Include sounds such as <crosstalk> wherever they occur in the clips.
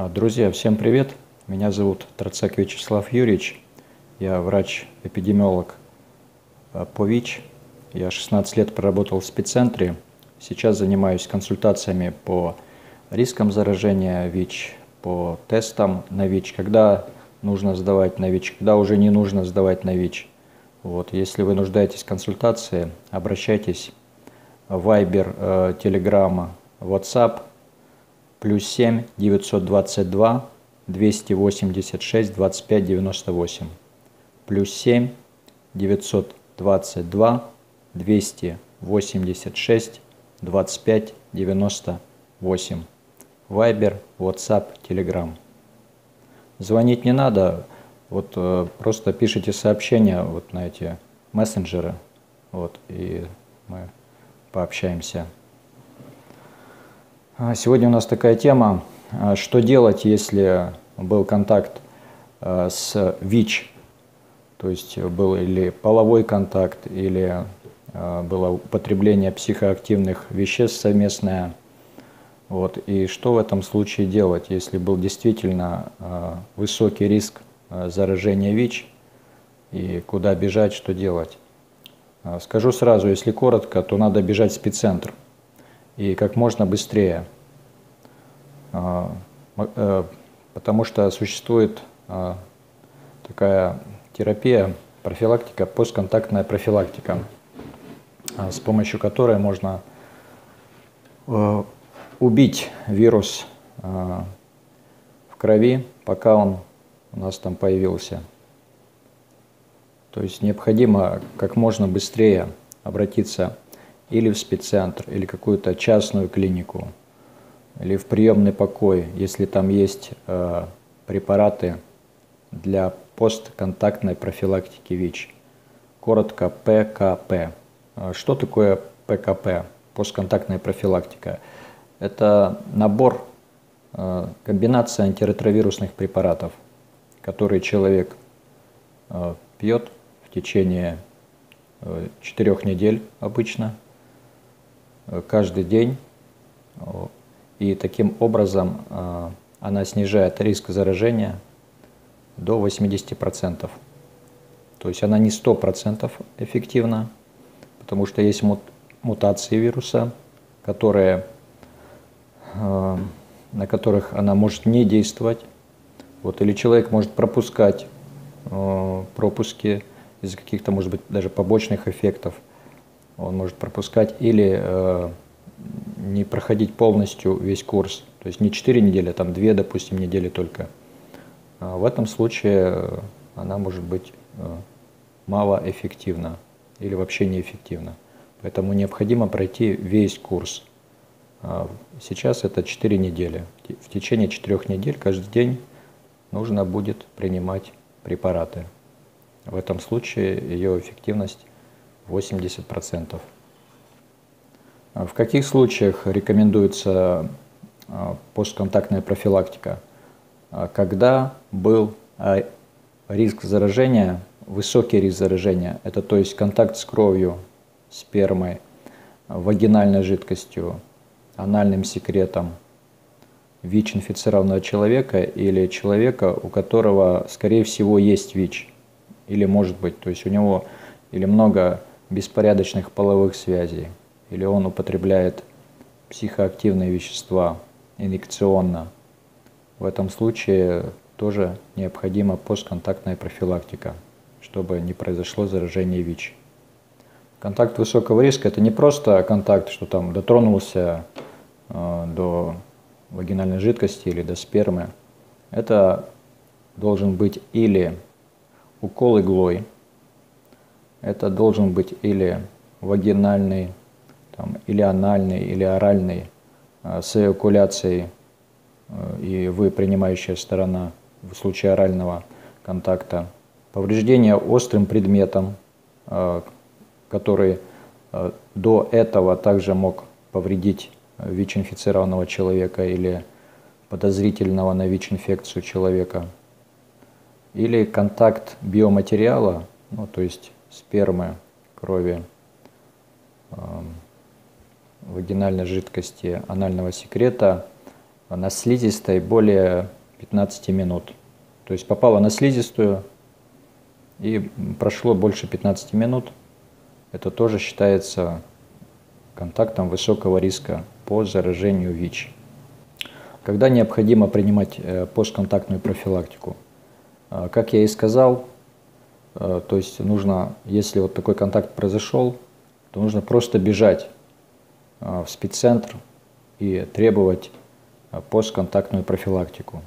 А, друзья, всем привет! Меня зовут Троцак Вячеслав Юрьевич. Я врач-эпидемиолог а, по ВИЧ. Я 16 лет проработал в спеццентре. Сейчас занимаюсь консультациями по рискам заражения ВИЧ, по тестам на ВИЧ, когда нужно сдавать на ВИЧ, когда уже не нужно сдавать на ВИЧ. Вот, если вы нуждаетесь в консультации, обращайтесь. Вайбер, Телеграм, WhatsApp плюс 7 922 286 25 98 плюс 7 922 286 25 98 Вайбер, WhatsApp, Telegram. Звонить не надо, вот э, просто пишите сообщения вот на эти мессенджеры, вот, и мы пообщаемся. А, сегодня у нас такая тема, а, что делать, если был контакт а, с ВИЧ, то есть был или половой контакт, или было употребление психоактивных веществ совместное. Вот. И что в этом случае делать, если был действительно высокий риск заражения ВИЧ, и куда бежать, что делать? Скажу сразу, если коротко, то надо бежать в спеццентр – и как можно быстрее. А, э, потому что существует а, такая терапия, профилактика, постконтактная профилактика, а, с помощью которой можно э, убить вирус в крови, пока он у нас там появился. То есть необходимо как можно быстрее обратиться или в спеццентр, или какую-то частную клинику, или в приемный покой, если там есть э, препараты для постконтактной профилактики ВИЧ. Коротко ПКП. Э, что такое ПКП? Постконтактная профилактика. Это набор, э, комбинация антиретровирусных препаратов, которые человек э, пьет в течение э, четырех недель обычно – каждый день. И таким образом а, она снижает риск заражения до 80%. То есть она не 100% эффективна, потому что есть мутации вируса, которые, а, на которых она может не действовать. Вот, или человек может пропускать а, пропуски из-за каких-то, может быть, даже побочных эффектов – он может пропускать или э, не проходить полностью весь курс. То есть не 4 недели, а там 2, допустим, недели только. А в этом случае э, она может быть э, малоэффективна или вообще неэффективна. Поэтому необходимо пройти весь курс. А сейчас это 4 недели. В течение 4 недель каждый день нужно будет принимать препараты. В этом случае ее эффективность 80%. А в каких случаях рекомендуется а, постконтактная профилактика? А, когда был риск заражения, высокий риск заражения, это то есть контакт с кровью, спермой, вагинальной жидкостью, анальным секретом, ВИЧ-инфицированного человека или человека, у которого, скорее всего, есть ВИЧ, или может быть, то есть у него или много беспорядочных половых связей, или он употребляет психоактивные вещества инъекционно. В этом случае тоже необходима постконтактная профилактика, чтобы не произошло заражение ВИЧ. Контакт высокого риска – это не просто контакт, что там дотронулся э, до вагинальной жидкости или до спермы. Это должен быть или укол иглой – это должен быть или вагинальный, там, или анальный, или оральный э, с эякуляцией, э, и вы принимающая сторона в случае орального контакта. Повреждение острым предметом, э, который до этого также мог повредить ВИЧ-инфицированного человека или подозрительного на ВИЧ-инфекцию человека. Или контакт биоматериала, ну, то есть спермы, крови, вагинальной жидкости, анального секрета на слизистой более 15 минут. То есть попало на слизистую и прошло больше 15 минут. Это тоже считается контактом высокого риска по заражению ВИЧ. Когда необходимо принимать э, постконтактную профилактику? Э, как я и сказал, то есть нужно, если вот такой контакт произошел, то нужно просто бежать в спеццентр и требовать постконтактную профилактику.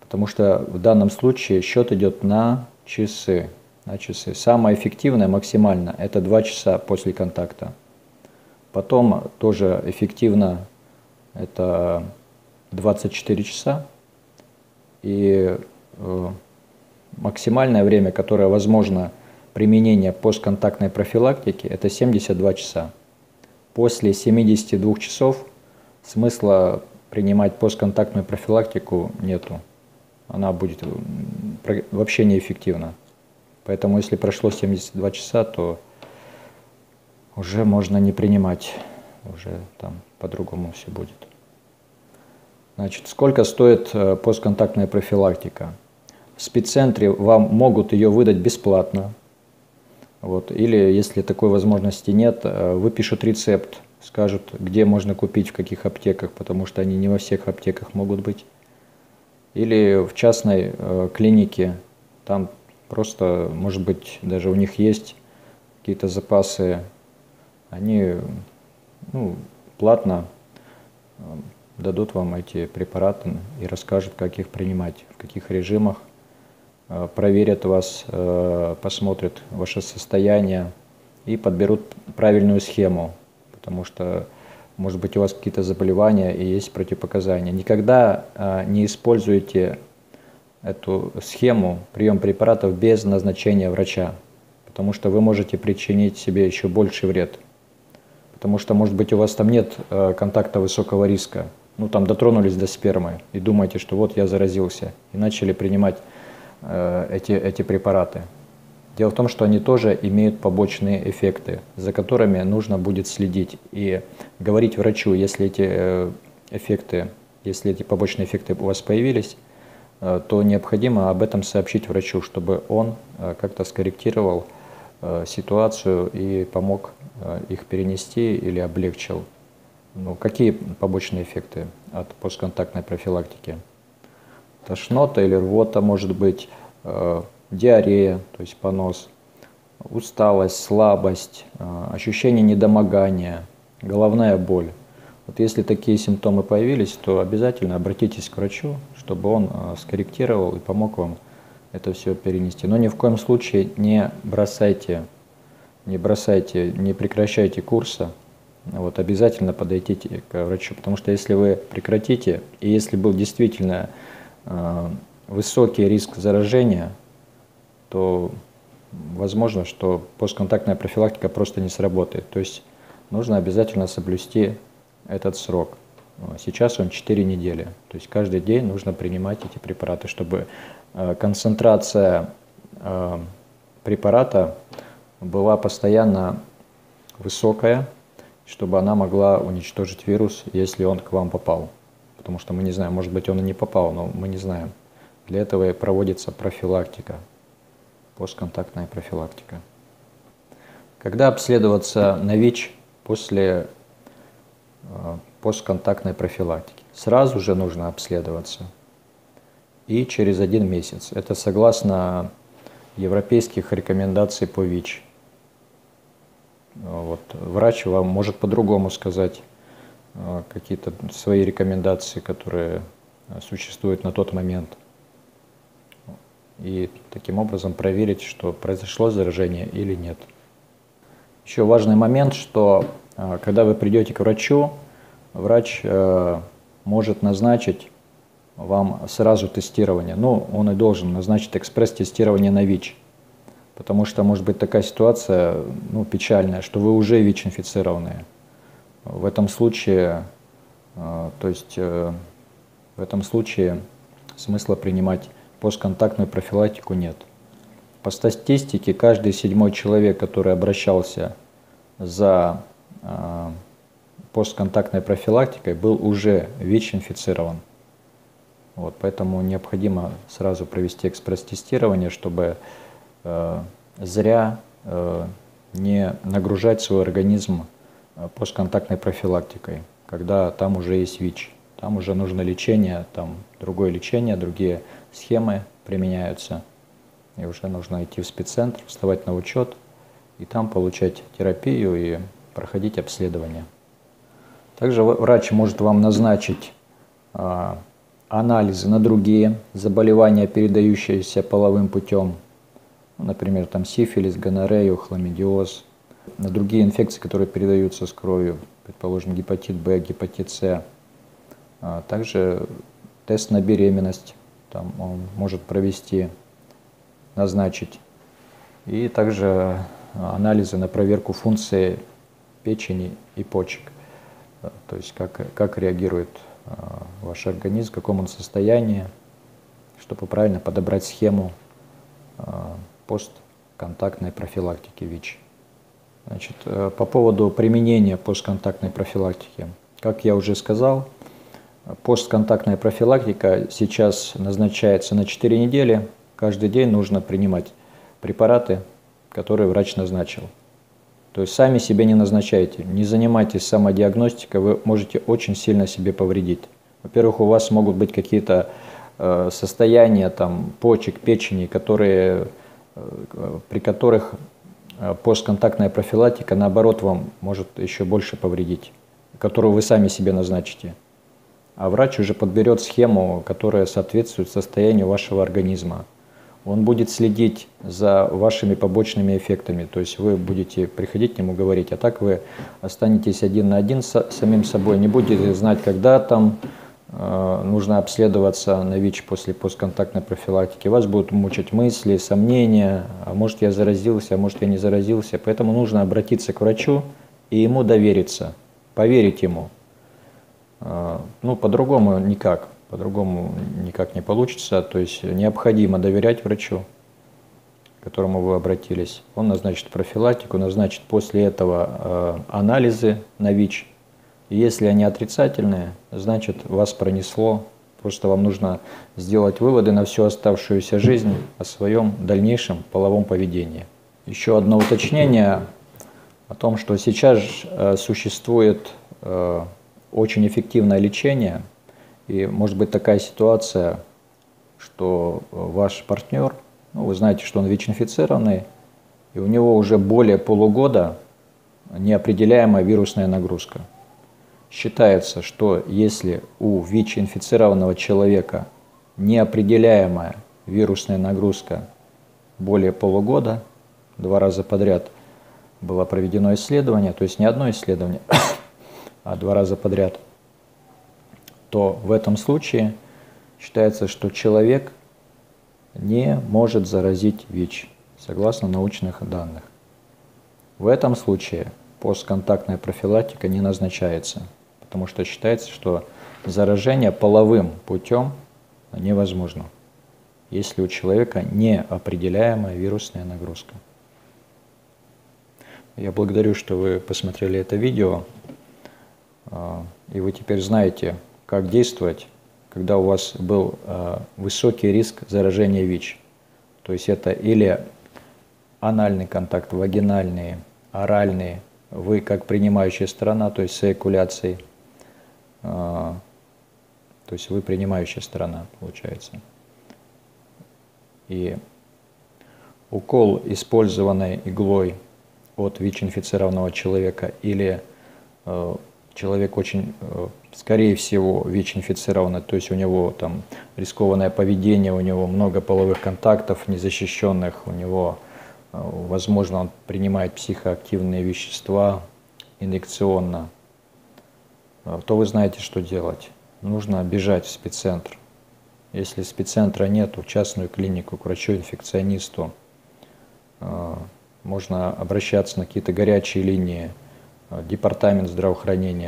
Потому что в данном случае счет идет на часы. На часы. Самое эффективное максимально – это 2 часа после контакта. Потом тоже эффективно это 24 часа. И э, максимальное время, которое возможно применение постконтактной профилактики, это 72 часа. После 72 часов смысла принимать постконтактную профилактику нету. Она будет вообще неэффективна. Поэтому если прошло 72 часа, то уже можно не принимать, уже там по-другому все будет. Значит, сколько стоит э, постконтактная профилактика? В спеццентре вам могут ее выдать бесплатно. Вот. Или, если такой возможности нет, э, выпишут рецепт, скажут, где можно купить, в каких аптеках, потому что они не во всех аптеках могут быть. Или в частной э, клинике, там просто, может быть, даже у них есть какие-то запасы они ну, платно э, дадут вам эти препараты и расскажут, как их принимать, в каких режимах, проверят вас, э, посмотрят ваше состояние и подберут правильную схему, потому что, может быть, у вас какие-то заболевания и есть противопоказания. Никогда не используйте эту схему прием препаратов без назначения врача, потому что вы можете причинить себе еще больший вред – Потому что, может быть, у вас там нет э, контакта высокого риска. Ну, там дотронулись до спермы и думаете, что вот я заразился. И начали принимать э, эти, эти препараты. Дело в том, что они тоже имеют побочные эффекты, за которыми нужно будет следить. И говорить врачу, если эти э, эффекты, если эти побочные эффекты у вас появились, то необходимо об этом сообщить врачу, чтобы он как-то скорректировал ситуацию и помог Э, их перенести или облегчил. Ну, какие побочные эффекты от постконтактной профилактики? Тошнота или рвота может быть, э, диарея, то есть понос, усталость, слабость, э, ощущение недомогания, головная боль. Вот если такие симптомы появились, то обязательно обратитесь к врачу, чтобы он э, скорректировал и помог вам это все перенести. Но ни в коем случае не бросайте не бросайте, не прекращайте курса, вот, обязательно подойдите к врачу, потому что если вы прекратите, и если был действительно высокий риск заражения, то возможно, что постконтактная профилактика просто не сработает. То есть нужно обязательно соблюсти этот срок. Сейчас он 4 недели. То есть каждый день нужно принимать эти препараты, чтобы э, концентрация э, препарата была постоянно высокая, чтобы она могла уничтожить вирус, если он к вам попал. Потому что мы не знаем, может быть он и не попал, но мы не знаем. Для этого и проводится профилактика, постконтактная профилактика. Когда обследоваться на ВИЧ после э, постконтактной профилактики? Сразу же нужно обследоваться и через один месяц. Это согласно европейских рекомендаций по ВИЧ. Вот. Врач вам может по-другому сказать какие-то свои рекомендации, которые э, существуют на тот момент. И таким образом проверить, что произошло заражение или нет. Еще важный момент, что э, когда вы придете к врачу, врач может назначить вам сразу тестирование. Ну, он и должен назначить экспресс-тестирование на ВИЧ. Потому что может быть такая ситуация ну, печальная, что вы уже ВИЧ-инфицированные. В этом случае, э, то есть э, в этом случае смысла принимать постконтактную профилактику нет. По статистике, каждый седьмой человек, который обращался за э, постконтактной профилактикой был уже ВИЧ-инфицирован. Вот, поэтому необходимо сразу провести экспресс-тестирование, чтобы э, зря э, не нагружать свой организм постконтактной профилактикой, когда там уже есть ВИЧ. Там уже нужно лечение, там другое лечение, другие схемы применяются. И уже нужно идти в спеццентр, вставать на учет и там получать терапию и проходить обследование. Также врач может вам назначить а, анализы на другие заболевания, передающиеся половым путем, ну, например, там сифилис, гонорею, хламидиоз, другие инфекции, которые передаются с кровью, предположим, гепатит Б, гепатит С. А также тест на беременность там он может провести, назначить. И также анализы на проверку функции печени и почек. То есть как, как реагирует а, ваш организм, в каком он состоянии, чтобы правильно подобрать схему а, постконтактной профилактики ВИЧ. Значит, э, по поводу применения постконтактной профилактики. Как я уже сказал, постконтактная профилактика сейчас назначается на 4 недели. Каждый день нужно принимать препараты, которые врач назначил. То есть сами себе не назначайте, не занимайтесь самодиагностикой, вы можете очень сильно себе повредить. Во-первых, у вас могут быть какие-то э, состояния там, почек, печени, которые, э, при которых постконтактная профилактика, наоборот, вам может еще больше повредить, которую вы сами себе назначите. А врач уже подберет схему, которая соответствует состоянию вашего организма он будет следить за вашими побочными эффектами. То есть вы будете приходить к нему говорить, а так вы останетесь один на один с самим собой, не будете знать, когда там э, нужно обследоваться на ВИЧ после постконтактной профилактики. Вас будут мучить мысли, сомнения, а может я заразился, а может я не заразился. Поэтому нужно обратиться к врачу и ему довериться, поверить ему. Э, ну, по-другому никак по-другому никак не получится. То есть необходимо доверять врачу, к которому вы обратились. Он назначит профилактику, назначит после этого э, анализы на ВИЧ. Если они отрицательные, значит вас пронесло. Просто вам нужно сделать выводы на всю оставшуюся жизнь о своем дальнейшем половом поведении. Еще одно уточнение о том, что сейчас э, существует э, очень эффективное лечение – и может быть такая ситуация, что ваш партнер, ну, вы знаете, что он ВИЧ-инфицированный, и у него уже более полугода неопределяемая вирусная нагрузка. Считается, что если у ВИЧ-инфицированного человека неопределяемая вирусная нагрузка более полугода, два раза подряд было проведено исследование, то есть не одно исследование, <coughs> а два раза подряд – то в этом случае считается, что человек не может заразить ВИЧ, согласно научных данных. В этом случае постконтактная профилактика не назначается, потому что считается, что заражение половым путем невозможно, если у человека неопределяемая вирусная нагрузка. Я благодарю, что вы посмотрели это видео, а, и вы теперь знаете, как действовать, когда у вас был э, высокий риск заражения ВИЧ. То есть это или анальный контакт, вагинальный, оральный, вы как принимающая сторона, то есть с эякуляцией, то есть вы принимающая сторона, получается. И укол, использованный иглой от ВИЧ-инфицированного человека или э, человек очень, э, скорее всего, ВИЧ-инфицированный, то есть у него там рискованное поведение, у него много половых контактов незащищенных, у него, э, возможно, он принимает психоактивные вещества инъекционно, то вы знаете, что делать. Нужно бежать в спеццентр. Если спеццентра нет, в частную клинику к врачу-инфекционисту. Можно обращаться на какие-то горячие линии, департамент здравоохранения